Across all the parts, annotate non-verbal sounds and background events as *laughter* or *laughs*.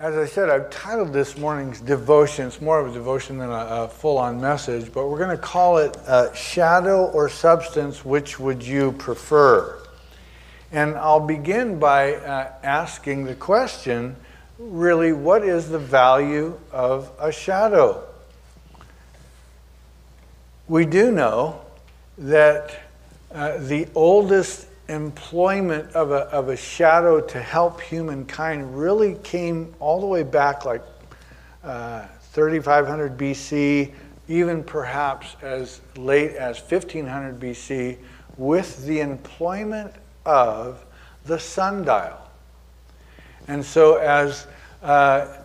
As I said, I've titled this morning's devotion, it's more of a devotion than a, a full on message, but we're going to call it uh, Shadow or Substance, which would you prefer? And I'll begin by uh, asking the question really, what is the value of a shadow? We do know that uh, the oldest employment of a, of a shadow to help humankind really came all the way back like uh, 3500 BC, even perhaps as late as 1500 BC, with the employment of the sundial. And so, as uh,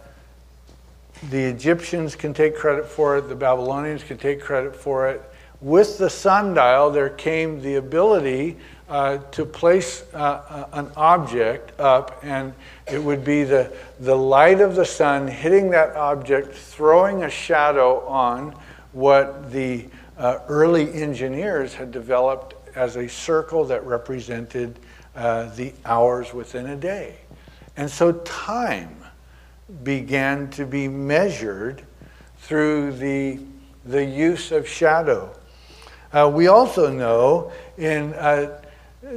the Egyptians can take credit for it, the Babylonians can take credit for it, with the sundial, there came the ability uh, to place uh, uh, an object up, and it would be the, the light of the sun hitting that object, throwing a shadow on what the uh, early engineers had developed as a circle that represented uh, the hours within a day. And so time began to be measured through the, the use of shadow. Uh, we also know in uh,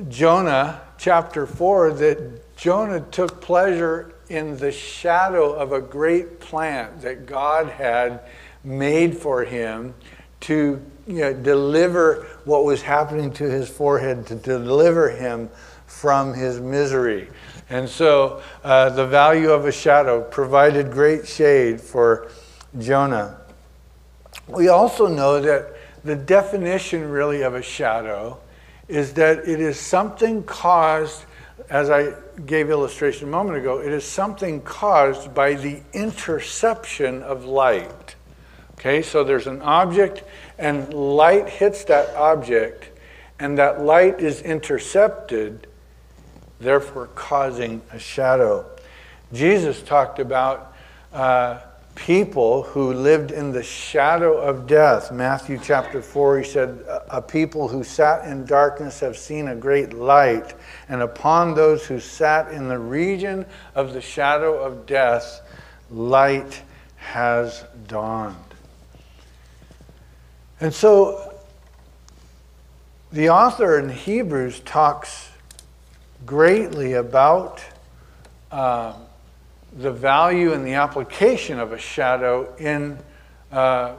Jonah chapter 4 that Jonah took pleasure in the shadow of a great plant that God had made for him to you know, deliver what was happening to his forehead, to deliver him from his misery. And so uh, the value of a shadow provided great shade for Jonah. We also know that the definition really of a shadow is that it is something caused, as I gave illustration a moment ago, it is something caused by the interception of light. Okay, so there's an object and light hits that object, and that light is intercepted, therefore causing a shadow. Jesus talked about uh, people who lived in the shadow of death. Matthew chapter 4, he said, A people who sat in darkness have seen a great light, and upon those who sat in the region of the shadow of death, light has dawned. And so the author in Hebrews talks greatly about. Um, the value and the application of a shadow in uh,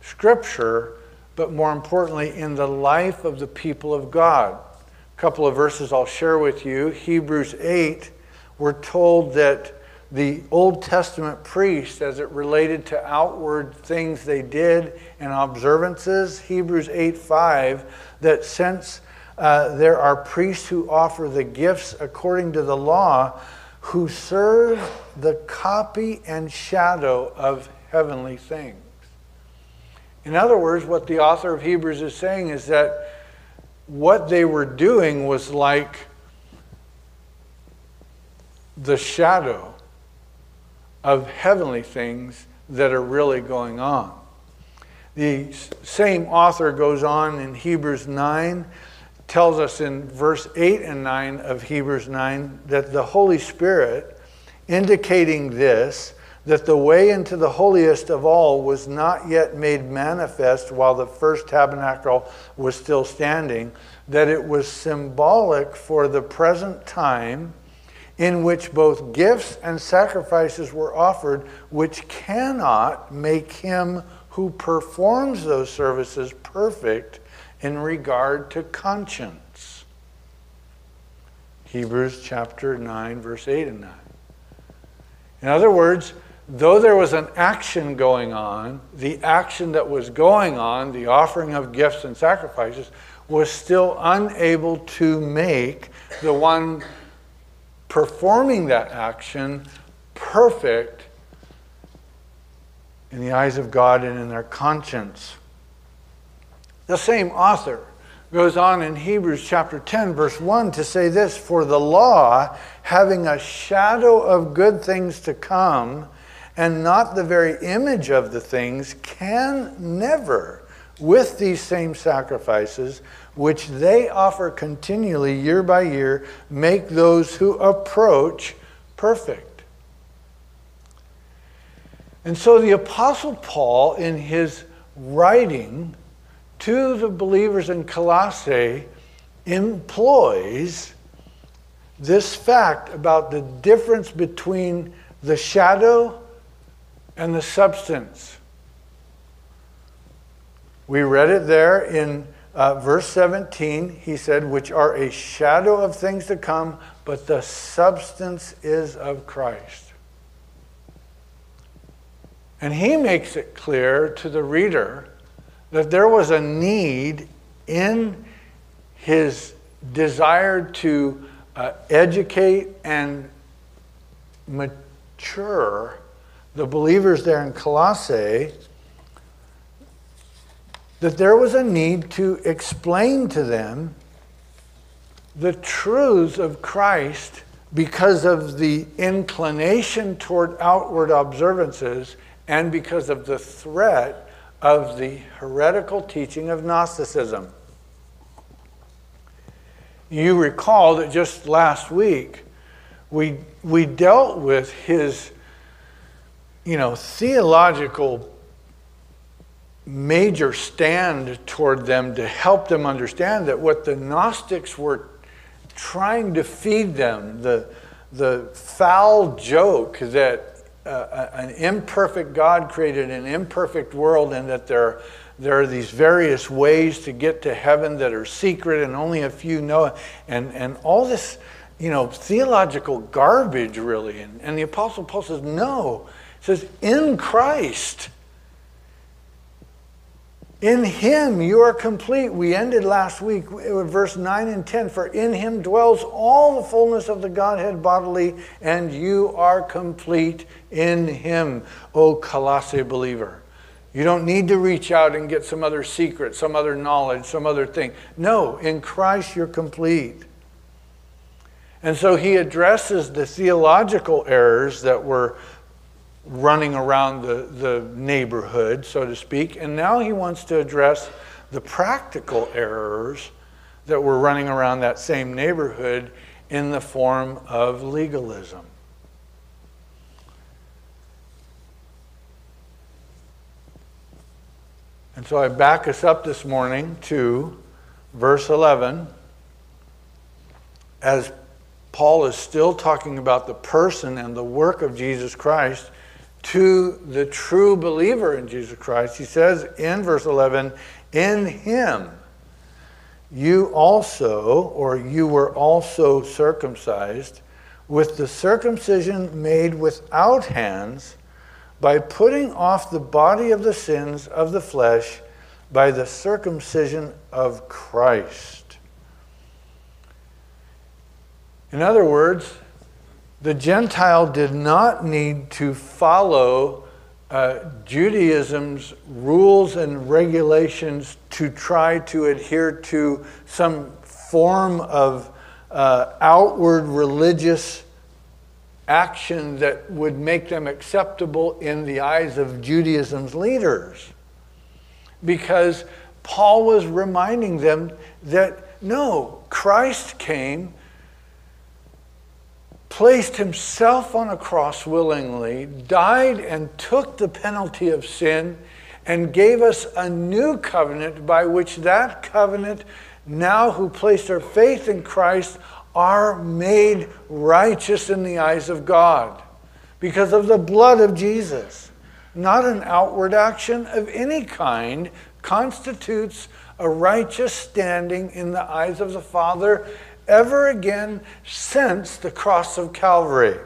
Scripture, but more importantly, in the life of the people of God. A couple of verses I'll share with you. Hebrews 8, we're told that the Old Testament priests, as it related to outward things they did and observances, Hebrews 8 5, that since uh, there are priests who offer the gifts according to the law, who serve the copy and shadow of heavenly things. In other words, what the author of Hebrews is saying is that what they were doing was like the shadow of heavenly things that are really going on. The same author goes on in Hebrews 9 tells us in verse 8 and 9 of Hebrews 9 that the Holy Spirit, indicating this, that the way into the holiest of all was not yet made manifest while the first tabernacle was still standing, that it was symbolic for the present time in which both gifts and sacrifices were offered, which cannot make him who performs those services perfect in regard to conscience. Hebrews chapter 9, verse 8 and 9. In other words, though there was an action going on, the action that was going on, the offering of gifts and sacrifices, was still unable to make the one performing that action perfect in the eyes of God and in their conscience. The same author goes on in Hebrews chapter 10, verse 1 to say this For the law, having a shadow of good things to come, and not the very image of the things, can never, with these same sacrifices, which they offer continually year by year, make those who approach perfect. And so the Apostle Paul, in his writing to the believers in Colossae, employs this fact about the difference between the shadow and the substance. We read it there in uh, verse 17. He said, Which are a shadow of things to come, but the substance is of Christ. And he makes it clear to the reader that there was a need in his desire to uh, educate and mature the believers there in Colossae that there was a need to explain to them the truths of Christ because of the inclination toward outward observances and because of the threat of the heretical teaching of Gnosticism. You recall that just last week we, we dealt with his you know, theological major stand toward them to help them understand that what the Gnostics were trying to feed them, the, the foul joke that uh, an imperfect God created an imperfect world and that there, there are these various ways to get to heaven that are secret and only a few know, and, and all this, you know, theological garbage, really. And, and the Apostle Paul says, no, says, in Christ. In him you are complete. We ended last week with verse 9 and 10. For in him dwells all the fullness of the Godhead bodily, and you are complete in him, O Colossae believer. You don't need to reach out and get some other secret, some other knowledge, some other thing. No, in Christ you're complete. And so he addresses the theological errors that were running around the, the neighborhood, so to speak. And now he wants to address the practical errors that were running around that same neighborhood in the form of legalism. And so I back us up this morning to verse 11 as Paul is still talking about the person and the work of Jesus Christ to the true believer in Jesus Christ. He says in verse 11, In him you also, or you were also circumcised with the circumcision made without hands by putting off the body of the sins of the flesh by the circumcision of Christ. In other words, the Gentile did not need to follow uh, Judaism's rules and regulations to try to adhere to some form of uh, outward religious action that would make them acceptable in the eyes of Judaism's leaders. Because Paul was reminding them that no, Christ came placed himself on a cross willingly, died and took the penalty of sin, and gave us a new covenant by which that covenant, now who placed our faith in Christ, are made righteous in the eyes of God because of the blood of Jesus. Not an outward action of any kind constitutes a righteous standing in the eyes of the Father ever again since the cross of Calvary.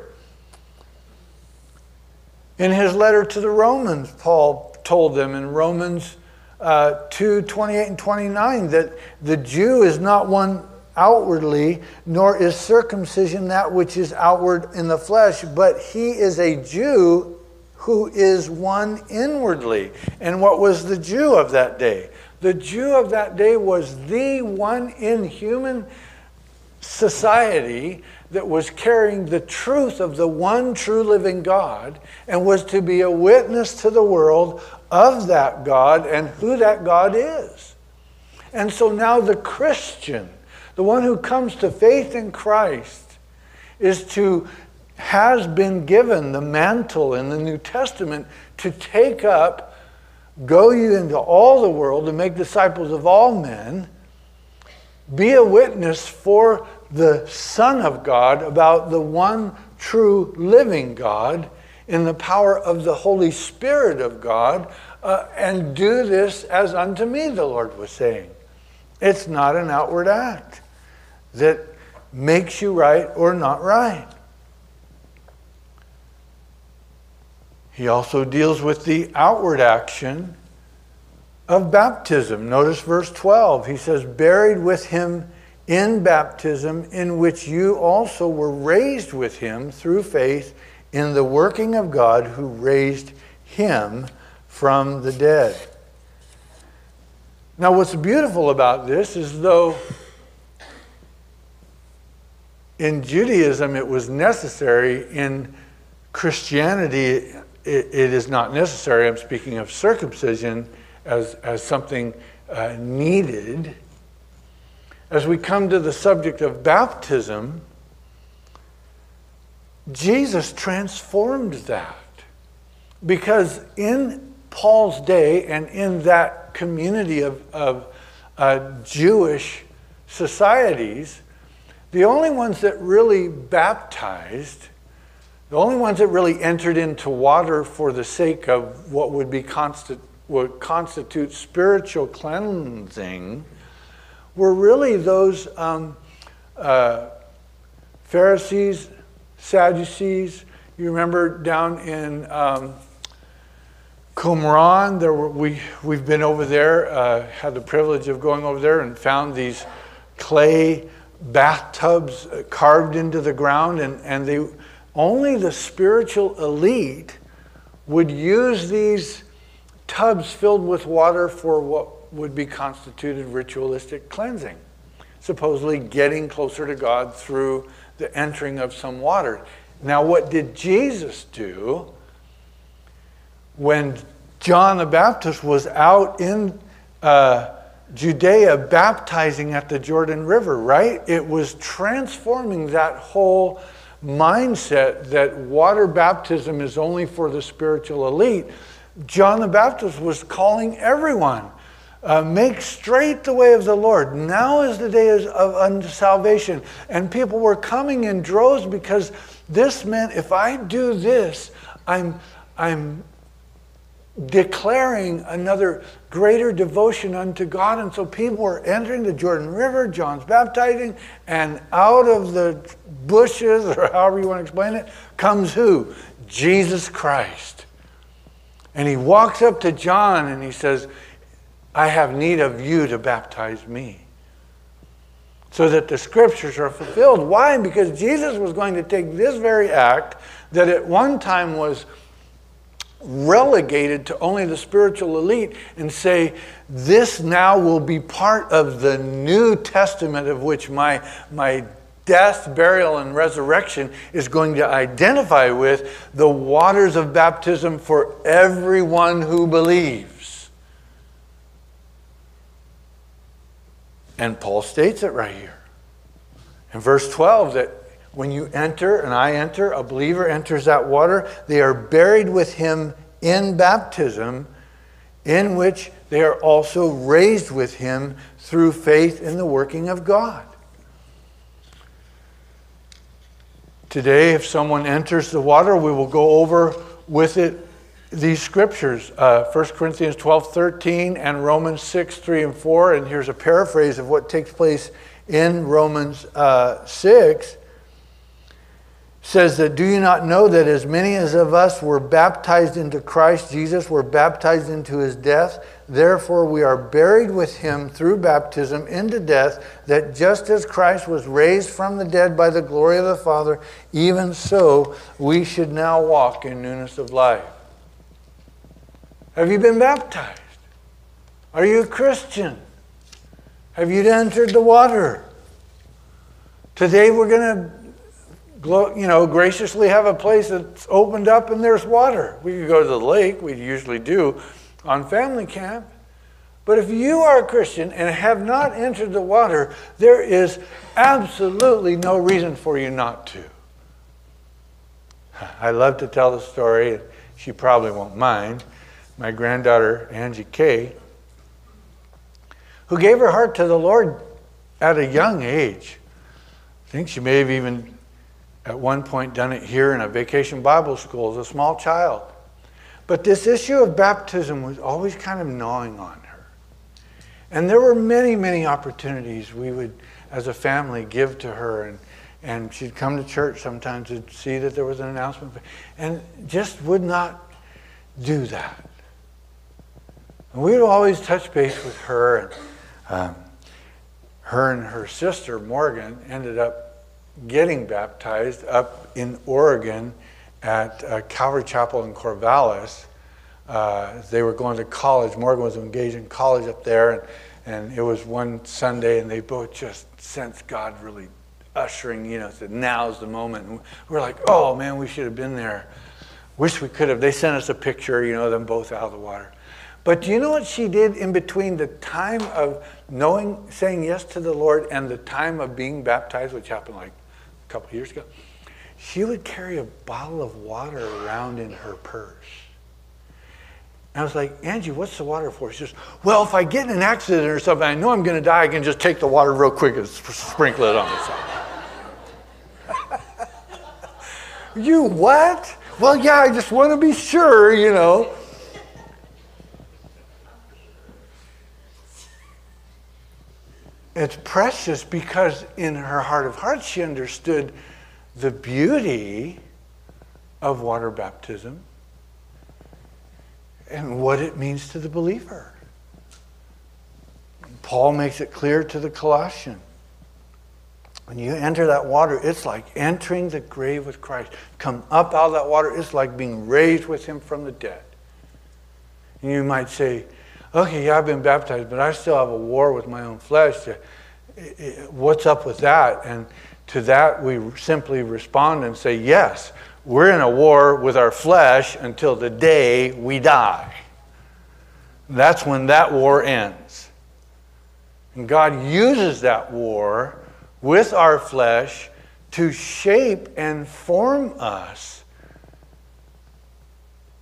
In his letter to the Romans, Paul told them in Romans uh, 2 28 and 29 that the Jew is not one outwardly, nor is circumcision that which is outward in the flesh, but he is a Jew who is one inwardly. And what was the Jew of that day? The Jew of that day was the one in human society that was carrying the truth of the one true living God and was to be a witness to the world of that God and who that God is. And so now the Christian, the one who comes to faith in Christ, is to has been given the mantle in the New Testament to take up, go you into all the world and make disciples of all men, be a witness for the Son of God about the one true living God in the power of the Holy Spirit of God, uh, and do this as unto me, the Lord was saying. It's not an outward act that makes you right or not right. He also deals with the outward action of baptism. Notice verse 12. He says, Buried with him in baptism, in which you also were raised with him through faith in the working of God who raised him from the dead. Now, what's beautiful about this is though in Judaism it was necessary, in Christianity it, it is not necessary. I'm speaking of circumcision as, as something uh, needed. As we come to the subject of baptism, Jesus transformed that. Because in Paul's day and in that community of, of uh, Jewish societies, the only ones that really baptized the only ones that really entered into water for the sake of what would be constant, what constitute spiritual cleansing were really those um, uh, Pharisees, Sadducees. You remember down in um, Qumran, there were, we, we've been over there, uh, had the privilege of going over there and found these clay bathtubs uh, carved into the ground, and, and they only the spiritual elite would use these tubs filled with water for what would be constituted ritualistic cleansing, supposedly getting closer to God through the entering of some water. Now, what did Jesus do when John the Baptist was out in uh, Judea baptizing at the Jordan River, right? It was transforming that whole mindset that water baptism is only for the spiritual elite, John the Baptist was calling everyone. Uh, make straight the way of the Lord. Now is the day of salvation. And people were coming in droves because this meant if I do this, I'm, I'm declaring another greater devotion unto God. And so people were entering the Jordan River, John's baptizing, and out of the bushes, or *laughs* however you want to explain it, comes who? Jesus Christ. And he walks up to John and he says, I have need of you to baptize me. So that the scriptures are fulfilled. Why? Because Jesus was going to take this very act that at one time was relegated to only the spiritual elite and say, This now will be part of the New Testament of which my, my death, burial, and resurrection is going to identify with the waters of baptism for everyone who believes. And Paul states it right here. In verse 12, that when you enter and I enter, a believer enters that water, they are buried with him in baptism, in which they are also raised with him through faith in the working of God. Today, if someone enters the water, we will go over with it these scriptures uh, 1 Corinthians 12 13 and Romans 6 3 and 4. And here's a paraphrase of what takes place in Romans uh, 6 says that do you not know that as many as of us were baptized into Christ Jesus were baptized into his death therefore we are buried with him through baptism into death that just as Christ was raised from the dead by the glory of the Father even so we should now walk in newness of life have you been baptized are you a Christian have you entered the water today we're going to you know, graciously have a place that's opened up and there's water. We could go to the lake, we usually do on family camp. But if you are a Christian and have not entered the water, there is absolutely no reason for you not to. I love to tell the story. She probably won't mind. My granddaughter, Angie Kay, who gave her heart to the Lord at a young age. I think she may have even at one point done it here in a vacation Bible school as a small child. But this issue of baptism was always kind of gnawing on her. And there were many, many opportunities we would, as a family, give to her. And, and she'd come to church sometimes to see that there was an announcement, and just would not do that. And we would always touch base with her. And um, her and her sister, Morgan, ended up getting baptized up in Oregon at uh, Calvary Chapel in Corvallis. Uh, they were going to college. Morgan was engaged in college up there, and, and it was one Sunday, and they both just sensed God really ushering, you know, said, now's the moment. And we're like, oh man, we should have been there. Wish we could have. They sent us a picture, you know, them both out of the water. But do you know what she did in between the time of knowing, saying yes to the Lord and the time of being baptized, which happened like a couple years ago? she would carry a bottle of water around in her purse. And I was like, Angie, what's the water for? She says, Well, if I get in an accident or something, I know I'm going to die, I can just take the water real quick and sprinkle it on myself. *laughs* you what? Well, yeah, I just want to be sure, you know. It's precious because in her heart of hearts, she understood the beauty of water baptism and what it means to the believer. Paul makes it clear to the Colossians. When you enter that water, it's like entering the grave with Christ. Come up out of that water, it's like being raised with him from the dead. And you might say, okay, yeah, I've been baptized, but I still have a war with my own flesh. What's up with that? And to that, we simply respond and say, Yes, we're in a war with our flesh until the day we die. That's when that war ends. And God uses that war with our flesh to shape and form us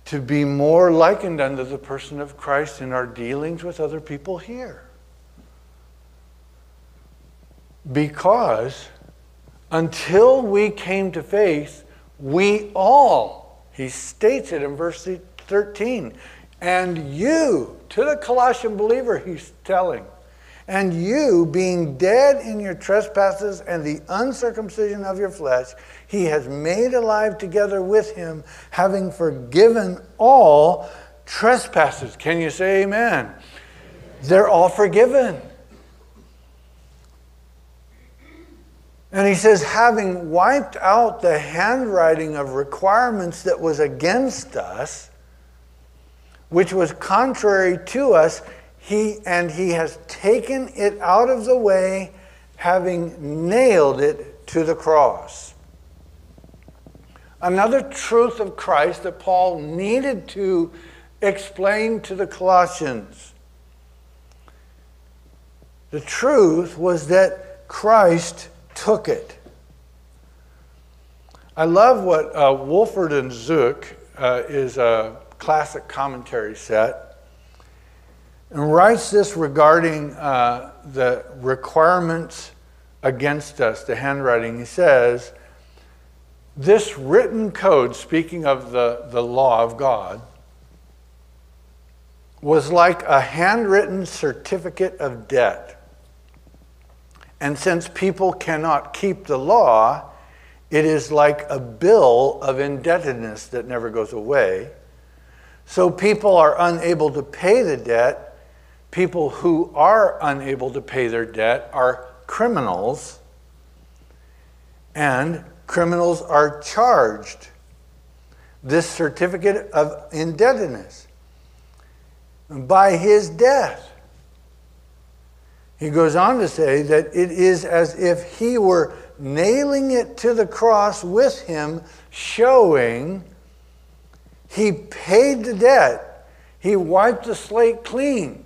to be more likened unto the person of Christ in our dealings with other people here. Because until we came to faith, we all, he states it in verse 13, and you, to the Colossian believer, he's telling, and you, being dead in your trespasses and the uncircumcision of your flesh, he has made alive together with him, having forgiven all trespasses. Can you say amen? They're all forgiven. And he says, having wiped out the handwriting of requirements that was against us, which was contrary to us, he and he has taken it out of the way, having nailed it to the cross. Another truth of Christ that Paul needed to explain to the Colossians. The truth was that Christ took it. I love what uh, Walvoord and Zuck uh, is a classic commentary set and writes this regarding uh, the requirements against us, the handwriting. He says, This written code, speaking of the, the law of God, was like a handwritten certificate of debt. And since people cannot keep the law, it is like a bill of indebtedness that never goes away. So people are unable to pay the debt. People who are unable to pay their debt are criminals, and criminals are charged this certificate of indebtedness by his death. He goes on to say that it is as if he were nailing it to the cross with him, showing he paid the debt. He wiped the slate clean.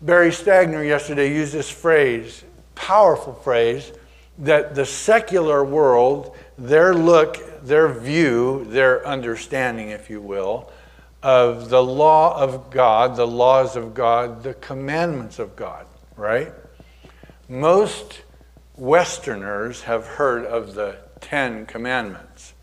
Barry Stagner yesterday used this phrase, powerful phrase, that the secular world, their look, their view, their understanding, if you will, of the law of God, the laws of God, the commandments of God, right? Most Westerners have heard of the Ten Commandments.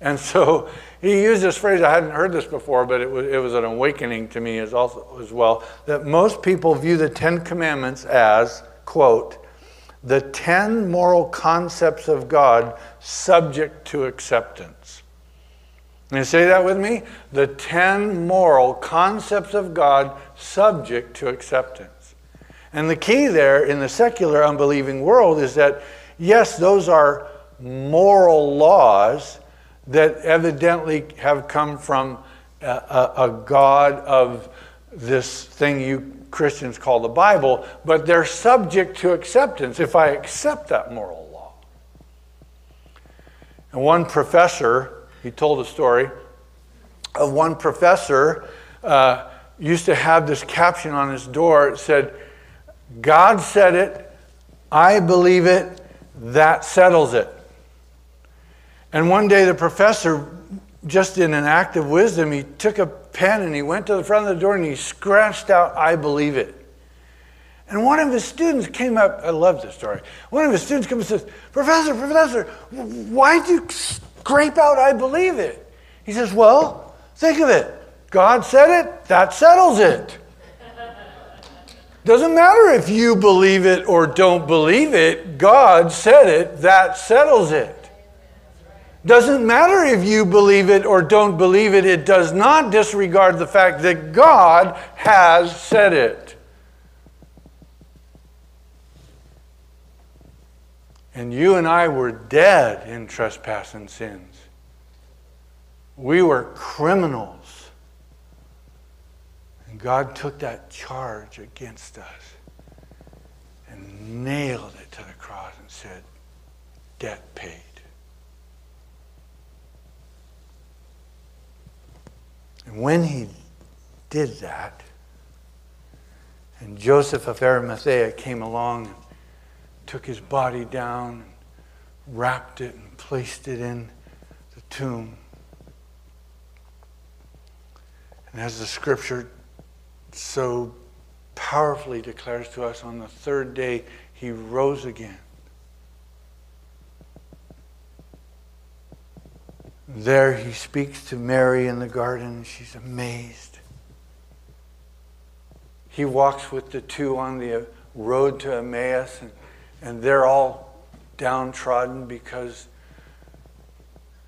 And *laughs* so he used this phrase, I hadn't heard this before, but it was, it was an awakening to me as, also, as well, that most people view the Ten Commandments as, quote, the ten moral concepts of God subject to acceptance. Can you say that with me? The ten moral concepts of God subject to acceptance. And the key there in the secular unbelieving world is that, yes, those are moral laws that evidently have come from a, a, a God of this thing you Christians call the Bible, but they're subject to acceptance if I accept that moral law. And one professor, he told a story of one professor uh, used to have this caption on his door. It said, God said it, I believe it, that settles it. And one day the professor, just in an act of wisdom, he took a pen and he went to the front of the door and he scratched out, I believe it. And one of his students came up, I love this story. One of his students comes and says, Professor, Professor, why'd you scrape out, I believe it? He says, Well, think of it. God said it, that settles it. Doesn't matter if you believe it or don't believe it, God said it, that settles it. Doesn't matter if you believe it or don't believe it, it does not disregard the fact that God has said it. And you and I were dead in trespass and sins. We were criminals. And God took that charge against us and nailed it to the cross and said, Debt paid. And when he did that, and Joseph of Arimathea came along and took his body down and wrapped it and placed it in the tomb. And as the scripture so powerfully declares to us, on the third day he rose again. There he speaks to Mary in the garden. She's amazed. He walks with the two on the road to Emmaus, and, and they're all downtrodden because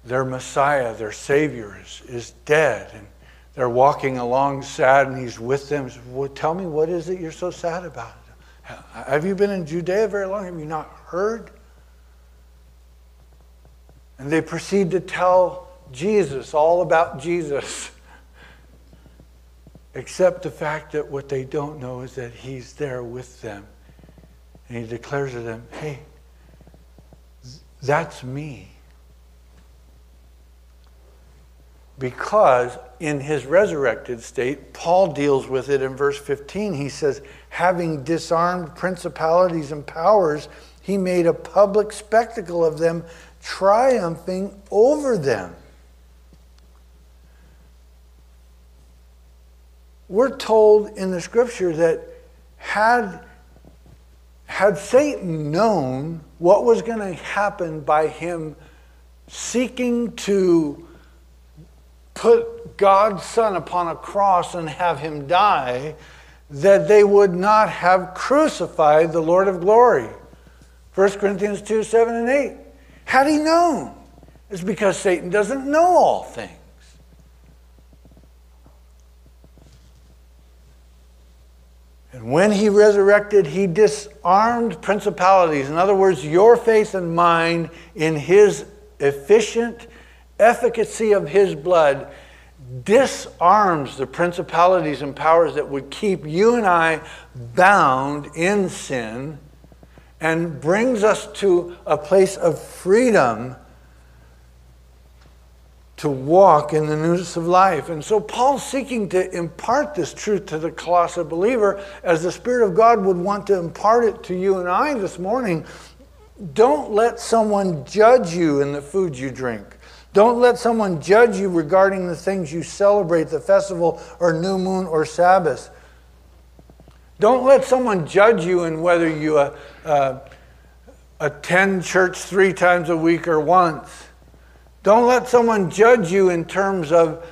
their Messiah, their Savior, is, is dead. And they're walking along sad, and he's with them. Says, well, tell me, what is it you're so sad about? Have you been in Judea very long? Have you not heard? And they proceed to tell Jesus all about Jesus, except the fact that what they don't know is that He's there with them. And He declares to them, hey, that's me. Because in his resurrected state, Paul deals with it in verse 15. He says, having disarmed principalities and powers, he made a public spectacle of them, triumphing over them. We're told in the scripture that had, had Satan known what was going to happen by him seeking to put God's Son upon a cross and have him die, that they would not have crucified the Lord of glory. 1 Corinthians 2 7 and 8. Had he known? It's because Satan doesn't know all things. And when he resurrected, he disarmed principalities. In other words, your faith and mine in his efficient efficacy of his blood disarms the principalities and powers that would keep you and I bound in sin and brings us to a place of freedom to walk in the newness of life. And so Paul's seeking to impart this truth to the Colossian believer as the Spirit of God would want to impart it to you and I this morning. Don't let someone judge you in the food you drink. Don't let someone judge you regarding the things you celebrate, the festival or new moon or Sabbath. Don't let someone judge you in whether you uh, uh, attend church three times a week or once. Don't let someone judge you in terms of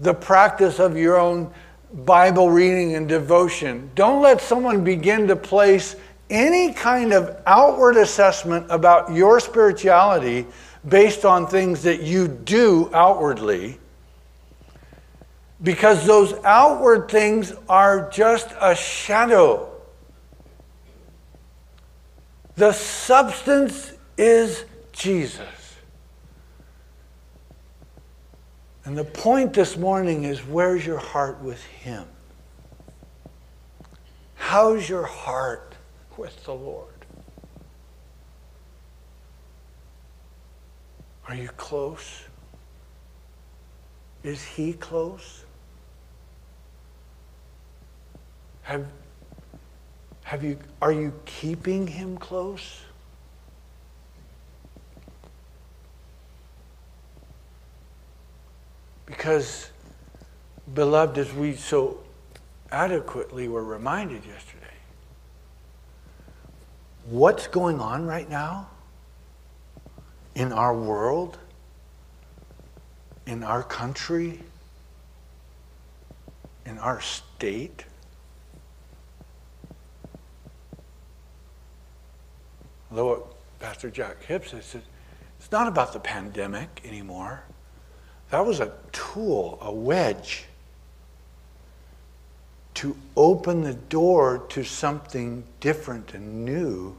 the practice of your own Bible reading and devotion. Don't let someone begin to place any kind of outward assessment about your spirituality based on things that you do outwardly. Because those outward things are just a shadow. The substance is Jesus. And the point this morning is where's your heart with Him? How's your heart with the Lord? Are you close? Is He close? Have, have you, are you keeping Him close? Because, beloved, as we so adequately were reminded yesterday, what's going on right now in our world, in our country, in our state, although Pastor Jack Hibbs said, it's not about the pandemic anymore. That was a tool, a wedge to open the door to something different and new.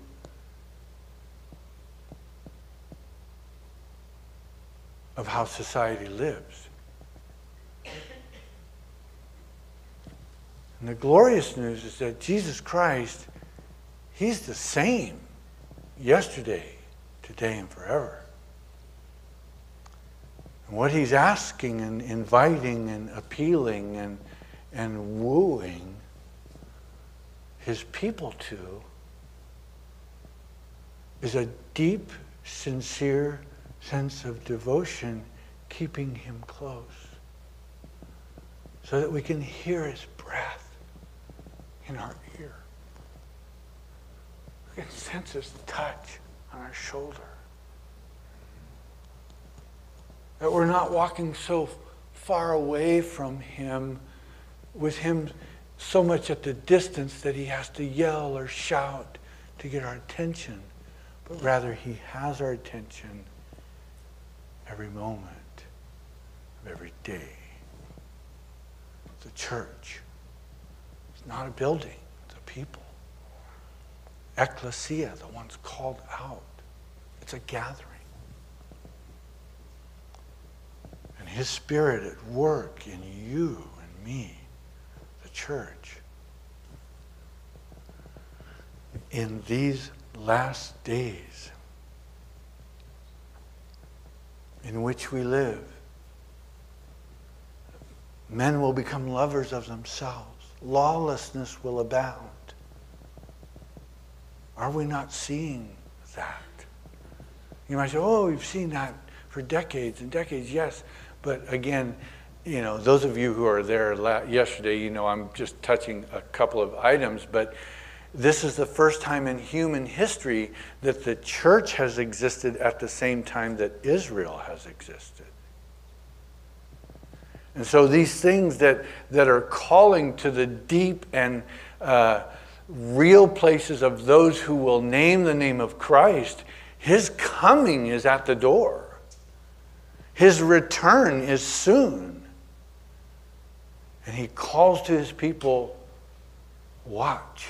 Of how society lives. And the glorious news is that Jesus Christ, He's the same yesterday, today, and forever. And what he's asking and inviting and appealing and, and wooing his people to is a deep, sincere sense of devotion, keeping him close, so that we can hear his breath in our ear. We can sense his touch on our shoulder. That we're not walking so far away from Him, with Him so much at the distance that He has to yell or shout to get our attention, but rather He has our attention every moment of every day. The church. It's not a building, it's a people. Ecclesia, the ones called out. It's a gathering. and His Spirit at work in you and me, the church. In these last days in which we live, men will become lovers of themselves, lawlessness will abound. Are we not seeing that? You might say, oh, we've seen that for decades and decades. Yes, but again, you know, those of you who are there yesterday, you know, I'm just touching a couple of items, but this is the first time in human history that the church has existed at the same time that Israel has existed. And so these things that, that are calling to the deep and uh, real places of those who will name the name of Christ, his coming is at the door. His return is soon. And he calls to his people, watch.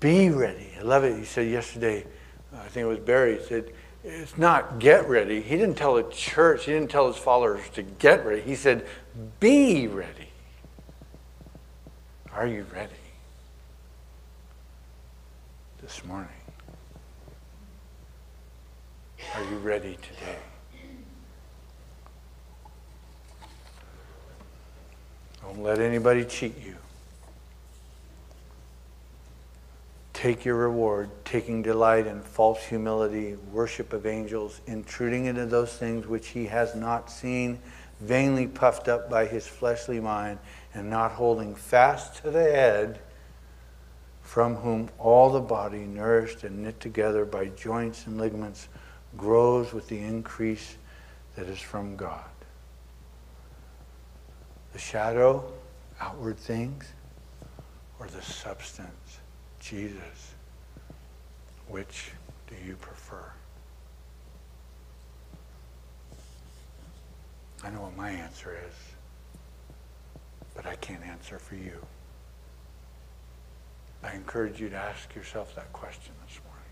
Be ready. I love it. He said yesterday, I think it was Barry, he said, it's not get ready. He didn't tell the church, he didn't tell his followers to get ready. He said, be ready. Are you ready? This morning. Are you ready today? Don't let anybody cheat you. take your reward, taking delight in false humility, worship of angels, intruding into those things which he has not seen, vainly puffed up by his fleshly mind, and not holding fast to the head, from whom all the body, nourished and knit together by joints and ligaments, grows with the increase that is from God. The shadow, outward things, or the substance, Jesus? Which do you prefer? I know what my answer is, but I can't answer for you. I encourage you to ask yourself that question this morning.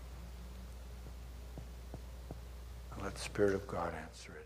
And let the Spirit of God answer it.